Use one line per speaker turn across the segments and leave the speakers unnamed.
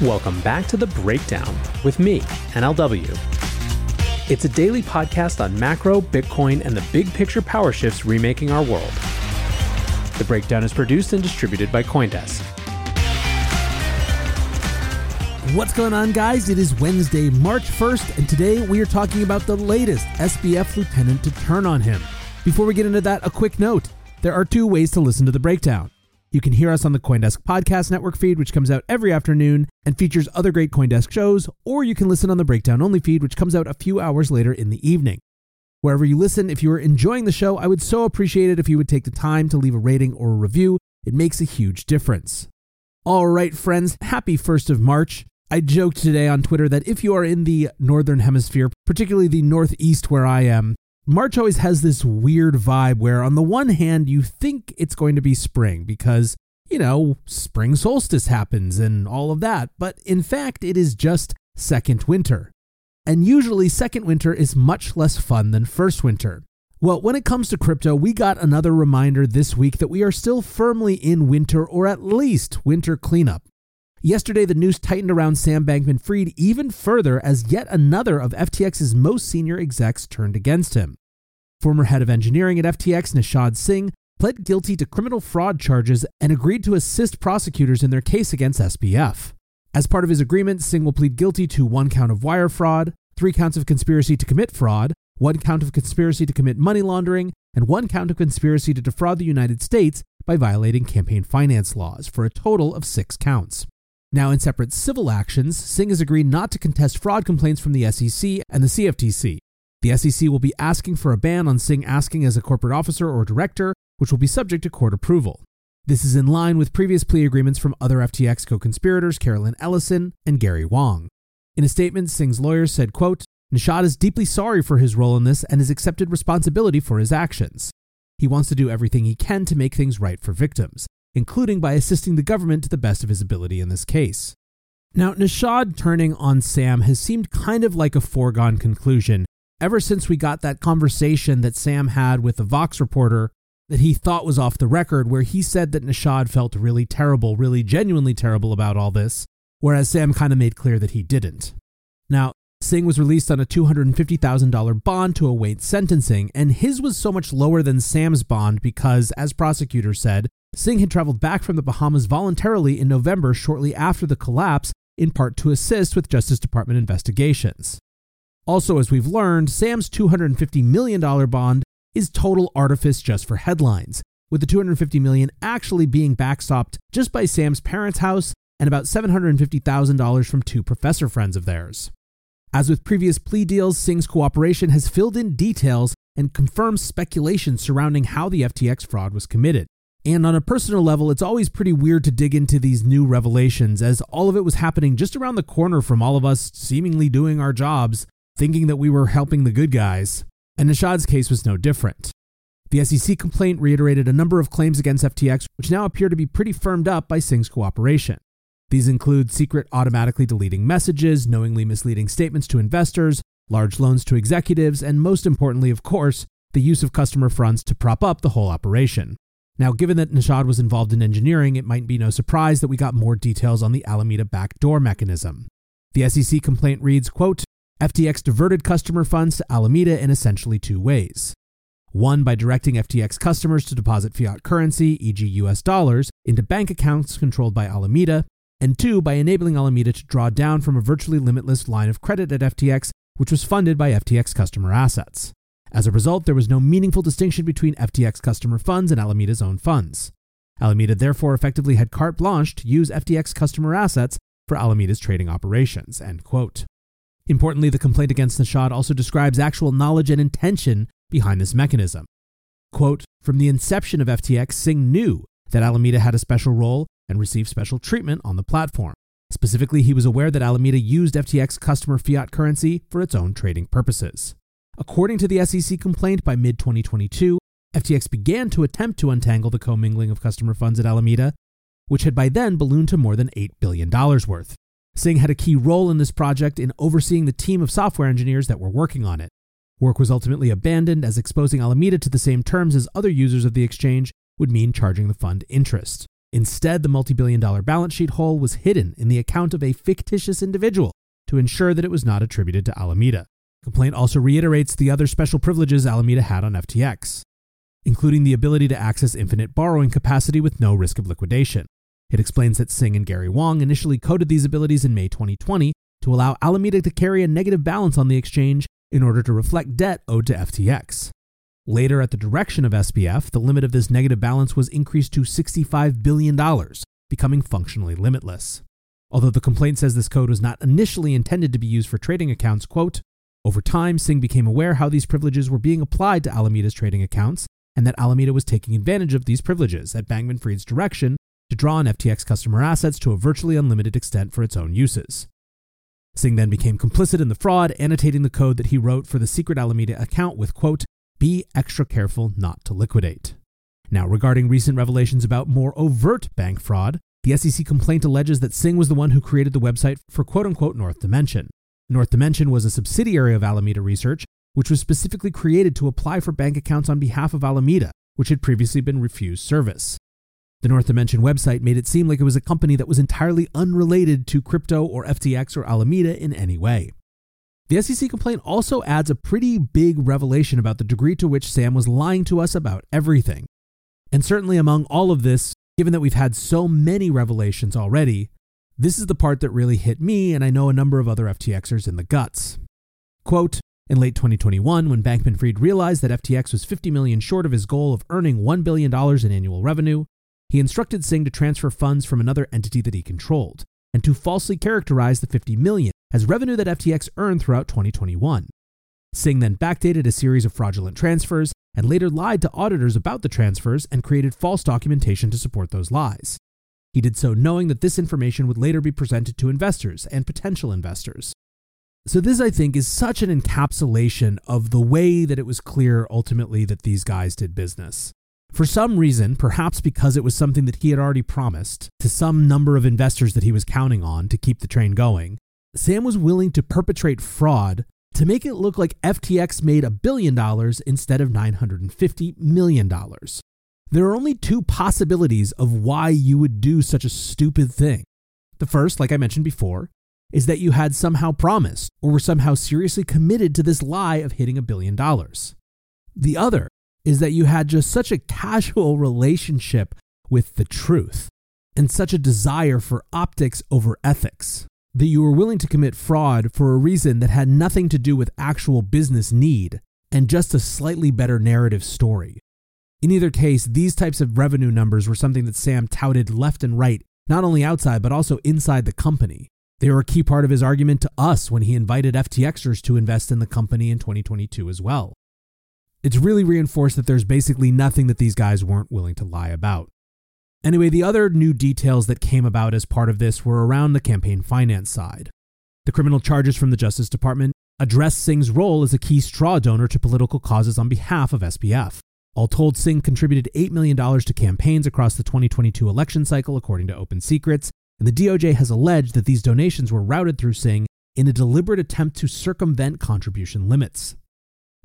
Welcome back to The Breakdown with me, NLW. It's a daily podcast on macro, Bitcoin, and the big picture power shifts remaking our world. The Breakdown is produced and distributed by Coindesk.
What's going on, guys? It is Wednesday, March 1st, and today we are talking about the latest SBF lieutenant to turn on him. Before we get into that, a quick note there are two ways to listen to the breakdown. You can hear us on the Coindesk Podcast Network feed, which comes out every afternoon and features other great Coindesk shows, or you can listen on the Breakdown Only feed, which comes out a few hours later in the evening. Wherever you listen, if you are enjoying the show, I would so appreciate it if you would take the time to leave a rating or a review. It makes a huge difference. All right, friends, happy 1st of March. I joked today on Twitter that if you are in the Northern Hemisphere, particularly the Northeast where I am, March always has this weird vibe where, on the one hand, you think it's going to be spring because, you know, spring solstice happens and all of that, but in fact, it is just second winter. And usually, second winter is much less fun than first winter. Well, when it comes to crypto, we got another reminder this week that we are still firmly in winter or at least winter cleanup. Yesterday, the news tightened around Sam Bankman Fried even further as yet another of FTX's most senior execs turned against him. Former head of engineering at FTX, Nishad Singh, pled guilty to criminal fraud charges and agreed to assist prosecutors in their case against SBF. As part of his agreement, Singh will plead guilty to one count of wire fraud, three counts of conspiracy to commit fraud, one count of conspiracy to commit money laundering, and one count of conspiracy to defraud the United States by violating campaign finance laws, for a total of six counts. Now, in separate civil actions, Singh has agreed not to contest fraud complaints from the SEC and the CFTC. The SEC will be asking for a ban on Singh asking as a corporate officer or director, which will be subject to court approval. This is in line with previous plea agreements from other FTX co-conspirators Caroline Ellison and Gary Wang. In a statement, Singh's lawyers said, quote, Nishad is deeply sorry for his role in this and has accepted responsibility for his actions. He wants to do everything he can to make things right for victims including by assisting the government to the best of his ability in this case. Now, Nishad turning on Sam has seemed kind of like a foregone conclusion ever since we got that conversation that Sam had with the Vox reporter that he thought was off the record, where he said that Nishad felt really terrible, really genuinely terrible about all this, whereas Sam kind of made clear that he didn't. Now, Singh was released on a $250,000 bond to await sentencing, and his was so much lower than Sam's bond because, as prosecutors said, Singh had traveled back from the Bahamas voluntarily in November shortly after the collapse, in part to assist with Justice Department investigations. Also, as we've learned, Sam's $250 million bond is total artifice just for headlines, with the 250 million actually being backstopped just by Sam's parents' house and about $750,000 from two professor friends of theirs. As with previous plea deals, Singh's cooperation has filled in details and confirms speculation surrounding how the FTX fraud was committed. And on a personal level, it's always pretty weird to dig into these new revelations, as all of it was happening just around the corner from all of us seemingly doing our jobs, thinking that we were helping the good guys. And Nishad's case was no different. The SEC complaint reiterated a number of claims against FTX, which now appear to be pretty firmed up by Singh's cooperation. These include secret automatically deleting messages, knowingly misleading statements to investors, large loans to executives, and most importantly, of course, the use of customer funds to prop up the whole operation. Now, given that Nishad was involved in engineering, it might be no surprise that we got more details on the Alameda backdoor mechanism. The SEC complaint reads, quote, FTX diverted customer funds to Alameda in essentially two ways. One, by directing FTX customers to deposit fiat currency, e.g., US dollars, into bank accounts controlled by Alameda, and two, by enabling Alameda to draw down from a virtually limitless line of credit at FTX, which was funded by FTX customer assets. As a result, there was no meaningful distinction between FTX customer funds and Alameda's own funds. Alameda therefore effectively had carte blanche to use FTX customer assets for Alameda's trading operations. End quote. Importantly, the complaint against Nishad also describes actual knowledge and intention behind this mechanism. Quote, From the inception of FTX, Singh knew that Alameda had a special role and received special treatment on the platform. Specifically, he was aware that Alameda used FTX customer fiat currency for its own trading purposes. According to the SEC complaint, by mid 2022, FTX began to attempt to untangle the commingling of customer funds at Alameda, which had by then ballooned to more than $8 billion worth. Singh had a key role in this project in overseeing the team of software engineers that were working on it. Work was ultimately abandoned as exposing Alameda to the same terms as other users of the exchange would mean charging the fund interest. Instead, the multi billion dollar balance sheet hole was hidden in the account of a fictitious individual to ensure that it was not attributed to Alameda. Complaint also reiterates the other special privileges Alameda had on FTX, including the ability to access infinite borrowing capacity with no risk of liquidation. It explains that Singh and Gary Wang initially coded these abilities in May 2020 to allow Alameda to carry a negative balance on the exchange in order to reflect debt owed to FTX. Later, at the direction of SBF, the limit of this negative balance was increased to $65 billion, becoming functionally limitless. Although the complaint says this code was not initially intended to be used for trading accounts, quote, over time, Singh became aware how these privileges were being applied to Alameda's trading accounts and that Alameda was taking advantage of these privileges at Bankman Fried's direction to draw on FTX customer assets to a virtually unlimited extent for its own uses. Singh then became complicit in the fraud, annotating the code that he wrote for the secret Alameda account with, quote, be extra careful not to liquidate. Now, regarding recent revelations about more overt bank fraud, the SEC complaint alleges that Singh was the one who created the website for quote unquote North Dimension. North Dimension was a subsidiary of Alameda Research, which was specifically created to apply for bank accounts on behalf of Alameda, which had previously been refused service. The North Dimension website made it seem like it was a company that was entirely unrelated to crypto or FTX or Alameda in any way. The SEC complaint also adds a pretty big revelation about the degree to which Sam was lying to us about everything. And certainly among all of this, given that we've had so many revelations already, this is the part that really hit me and I know a number of other FTXers in the guts. Quote, in late 2021, when Bankman Fried realized that FTX was 50 million short of his goal of earning $1 billion in annual revenue, he instructed Singh to transfer funds from another entity that he controlled and to falsely characterize the 50 million as revenue that FTX earned throughout 2021. Singh then backdated a series of fraudulent transfers and later lied to auditors about the transfers and created false documentation to support those lies. He did so knowing that this information would later be presented to investors and potential investors. So, this, I think, is such an encapsulation of the way that it was clear ultimately that these guys did business. For some reason, perhaps because it was something that he had already promised to some number of investors that he was counting on to keep the train going, Sam was willing to perpetrate fraud to make it look like FTX made a billion dollars instead of $950 million. There are only two possibilities of why you would do such a stupid thing. The first, like I mentioned before, is that you had somehow promised or were somehow seriously committed to this lie of hitting a billion dollars. The other is that you had just such a casual relationship with the truth and such a desire for optics over ethics that you were willing to commit fraud for a reason that had nothing to do with actual business need and just a slightly better narrative story. In either case, these types of revenue numbers were something that Sam touted left and right, not only outside, but also inside the company. They were a key part of his argument to us when he invited FTXers to invest in the company in 2022 as well. It's really reinforced that there's basically nothing that these guys weren't willing to lie about. Anyway, the other new details that came about as part of this were around the campaign finance side. The criminal charges from the Justice Department address Singh's role as a key straw donor to political causes on behalf of SBF. All told, Singh contributed $8 million to campaigns across the 2022 election cycle, according to Open Secrets, and the DOJ has alleged that these donations were routed through Singh in a deliberate attempt to circumvent contribution limits.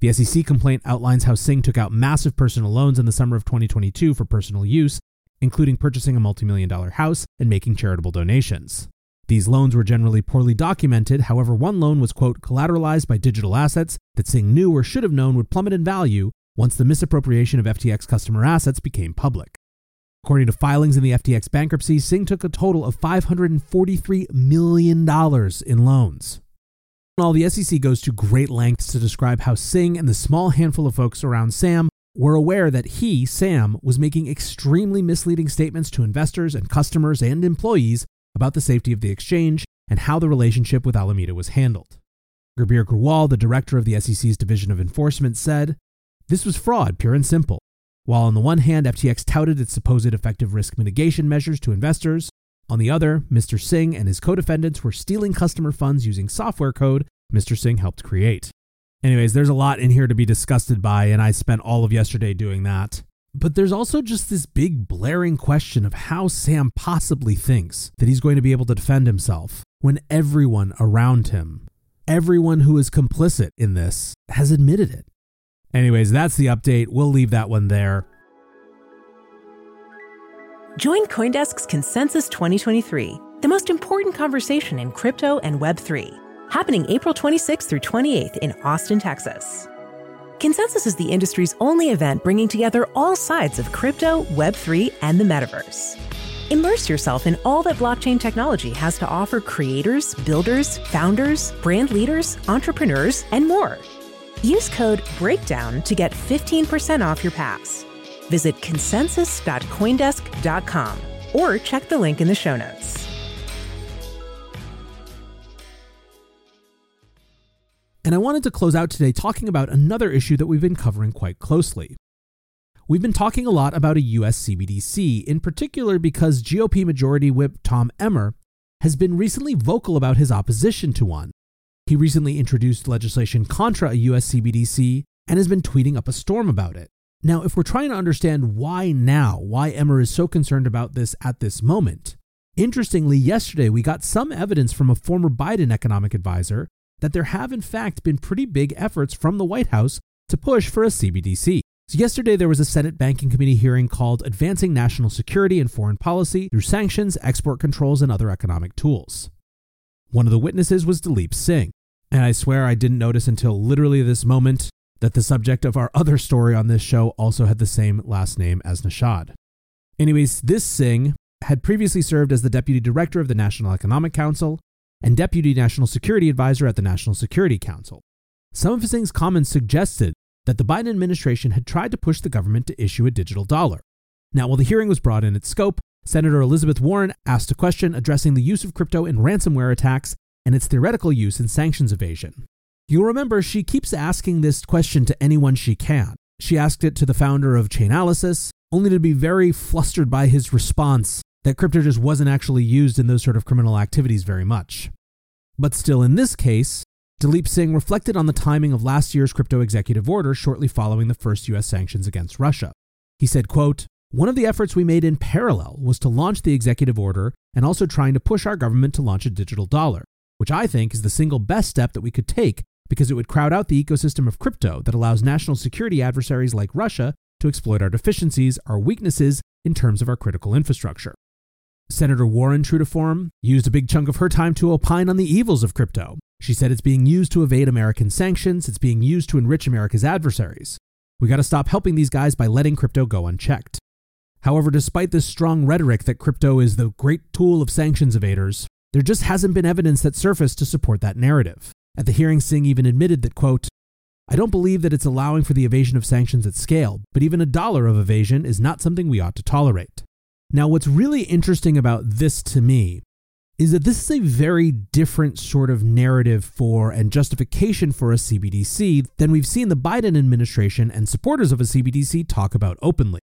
The SEC complaint outlines how Singh took out massive personal loans in the summer of 2022 for personal use, including purchasing a multi-million dollar house and making charitable donations. These loans were generally poorly documented, however, one loan was, quote, collateralized by digital assets that Singh knew or should have known would plummet in value once the misappropriation of FTX customer assets became public. According to filings in the FTX bankruptcy, Singh took a total of $543 million in loans. All the SEC goes to great lengths to describe how Singh and the small handful of folks around Sam were aware that he, Sam, was making extremely misleading statements to investors and customers and employees about the safety of the exchange and how the relationship with Alameda was handled. Gurbir Grewal, the director of the SEC's Division of Enforcement, said, This was fraud, pure and simple. While on the one hand, FTX touted its supposed effective risk mitigation measures to investors, on the other, Mr. Singh and his co defendants were stealing customer funds using software code Mr. Singh helped create. Anyways, there's a lot in here to be disgusted by, and I spent all of yesterday doing that. But there's also just this big blaring question of how Sam possibly thinks that he's going to be able to defend himself when everyone around him, everyone who is complicit in this, has admitted it. Anyways, that's the update. We'll leave that one there.
Join Coindesk's Consensus 2023, the most important conversation in crypto and Web3, happening April 26th through 28th in Austin, Texas. Consensus is the industry's only event bringing together all sides of crypto, Web3, and the metaverse. Immerse yourself in all that blockchain technology has to offer creators, builders, founders, brand leaders, entrepreneurs, and more. Use code BREAKDOWN to get 15% off your pass. Visit consensus.coindesk.com or check the link in the show notes.
And I wanted to close out today talking about another issue that we've been covering quite closely. We've been talking a lot about a US CBDC, in particular because GOP Majority Whip Tom Emmer has been recently vocal about his opposition to one. He recently introduced legislation contra a US CBDC and has been tweeting up a storm about it. Now, if we're trying to understand why now, why Emmer is so concerned about this at this moment, interestingly, yesterday we got some evidence from a former Biden economic advisor that there have in fact been pretty big efforts from the White House to push for a CBDC. So, yesterday there was a Senate Banking Committee hearing called Advancing National Security and Foreign Policy Through Sanctions, Export Controls, and Other Economic Tools. One of the witnesses was Daleep Singh, and I swear I didn't notice until literally this moment that the subject of our other story on this show also had the same last name as Nishad. Anyways, this Singh had previously served as the Deputy Director of the National Economic Council and Deputy National Security Advisor at the National Security Council. Some of Singh's comments suggested that the Biden administration had tried to push the government to issue a digital dollar. Now, while the hearing was broad in its scope, Senator Elizabeth Warren asked a question addressing the use of crypto in ransomware attacks and its theoretical use in sanctions evasion. You'll remember she keeps asking this question to anyone she can. She asked it to the founder of Chainalysis, only to be very flustered by his response that crypto just wasn't actually used in those sort of criminal activities very much. But still, in this case, Daleep Singh reflected on the timing of last year's crypto executive order shortly following the first US sanctions against Russia. He said, quote, one of the efforts we made in parallel was to launch the executive order and also trying to push our government to launch a digital dollar, which I think is the single best step that we could take because it would crowd out the ecosystem of crypto that allows national security adversaries like Russia to exploit our deficiencies, our weaknesses in terms of our critical infrastructure. Senator Warren, true to form, used a big chunk of her time to opine on the evils of crypto, she said it's being used to evade American sanctions, it's being used to enrich America's adversaries. We got to stop helping these guys by letting crypto go unchecked. However, despite this strong rhetoric that crypto is the great tool of sanctions evaders, there just hasn't been evidence that surfaced to support that narrative. At the hearing, Singh even admitted that, quote, I don't believe that it's allowing for the evasion of sanctions at scale, but even a dollar of evasion is not something we ought to tolerate. Now, what's really interesting about this to me is that this is a very different sort of narrative for and justification for a CBDC than we've seen the Biden administration and supporters of a CBDC talk about openly.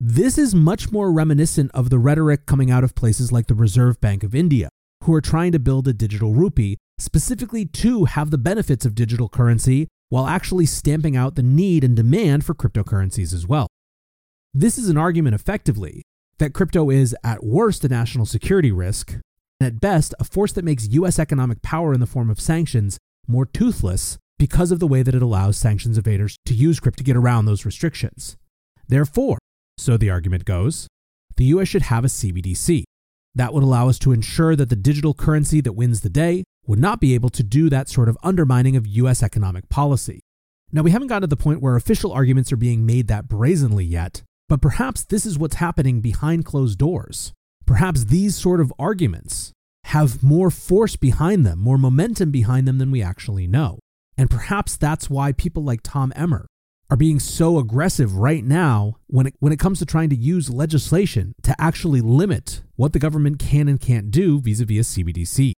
This is much more reminiscent of the rhetoric coming out of places like the Reserve Bank of India, who are trying to build a digital rupee specifically to have the benefits of digital currency while actually stamping out the need and demand for cryptocurrencies as well. This is an argument effectively that crypto is at worst a national security risk, and at best, a force that makes US economic power in the form of sanctions more toothless because of the way that it allows sanctions evaders to use crypto to get around those restrictions. Therefore, so the argument goes, the US should have a CBDC. That would allow us to ensure that the digital currency that wins the day would not be able to do that sort of undermining of US economic policy. Now, we haven't gotten to the point where official arguments are being made that brazenly yet, but perhaps this is what's happening behind closed doors. Perhaps these sort of arguments have more force behind them, more momentum behind them than we actually know. And perhaps that's why people like Tom Emmer are being so aggressive right now when it, when it comes to trying to use legislation to actually limit what the government can and can't do vis a CBDC.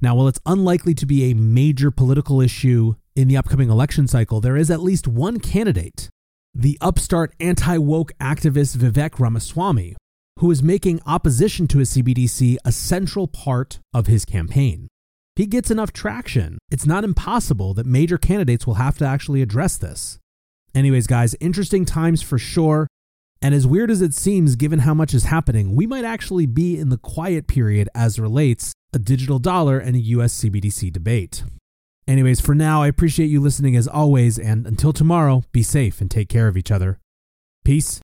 Now, while it's unlikely to be a major political issue in the upcoming election cycle, there is at least one candidate, the upstart anti woke activist Vivek Ramaswamy, who is making opposition to a CBDC a central part of his campaign. He gets enough traction, it's not impossible that major candidates will have to actually address this. Anyways, guys, interesting times for sure. And as weird as it seems, given how much is happening, we might actually be in the quiet period as relates a digital dollar and a US CBDC debate. Anyways, for now, I appreciate you listening as always, and until tomorrow, be safe and take care of each other. Peace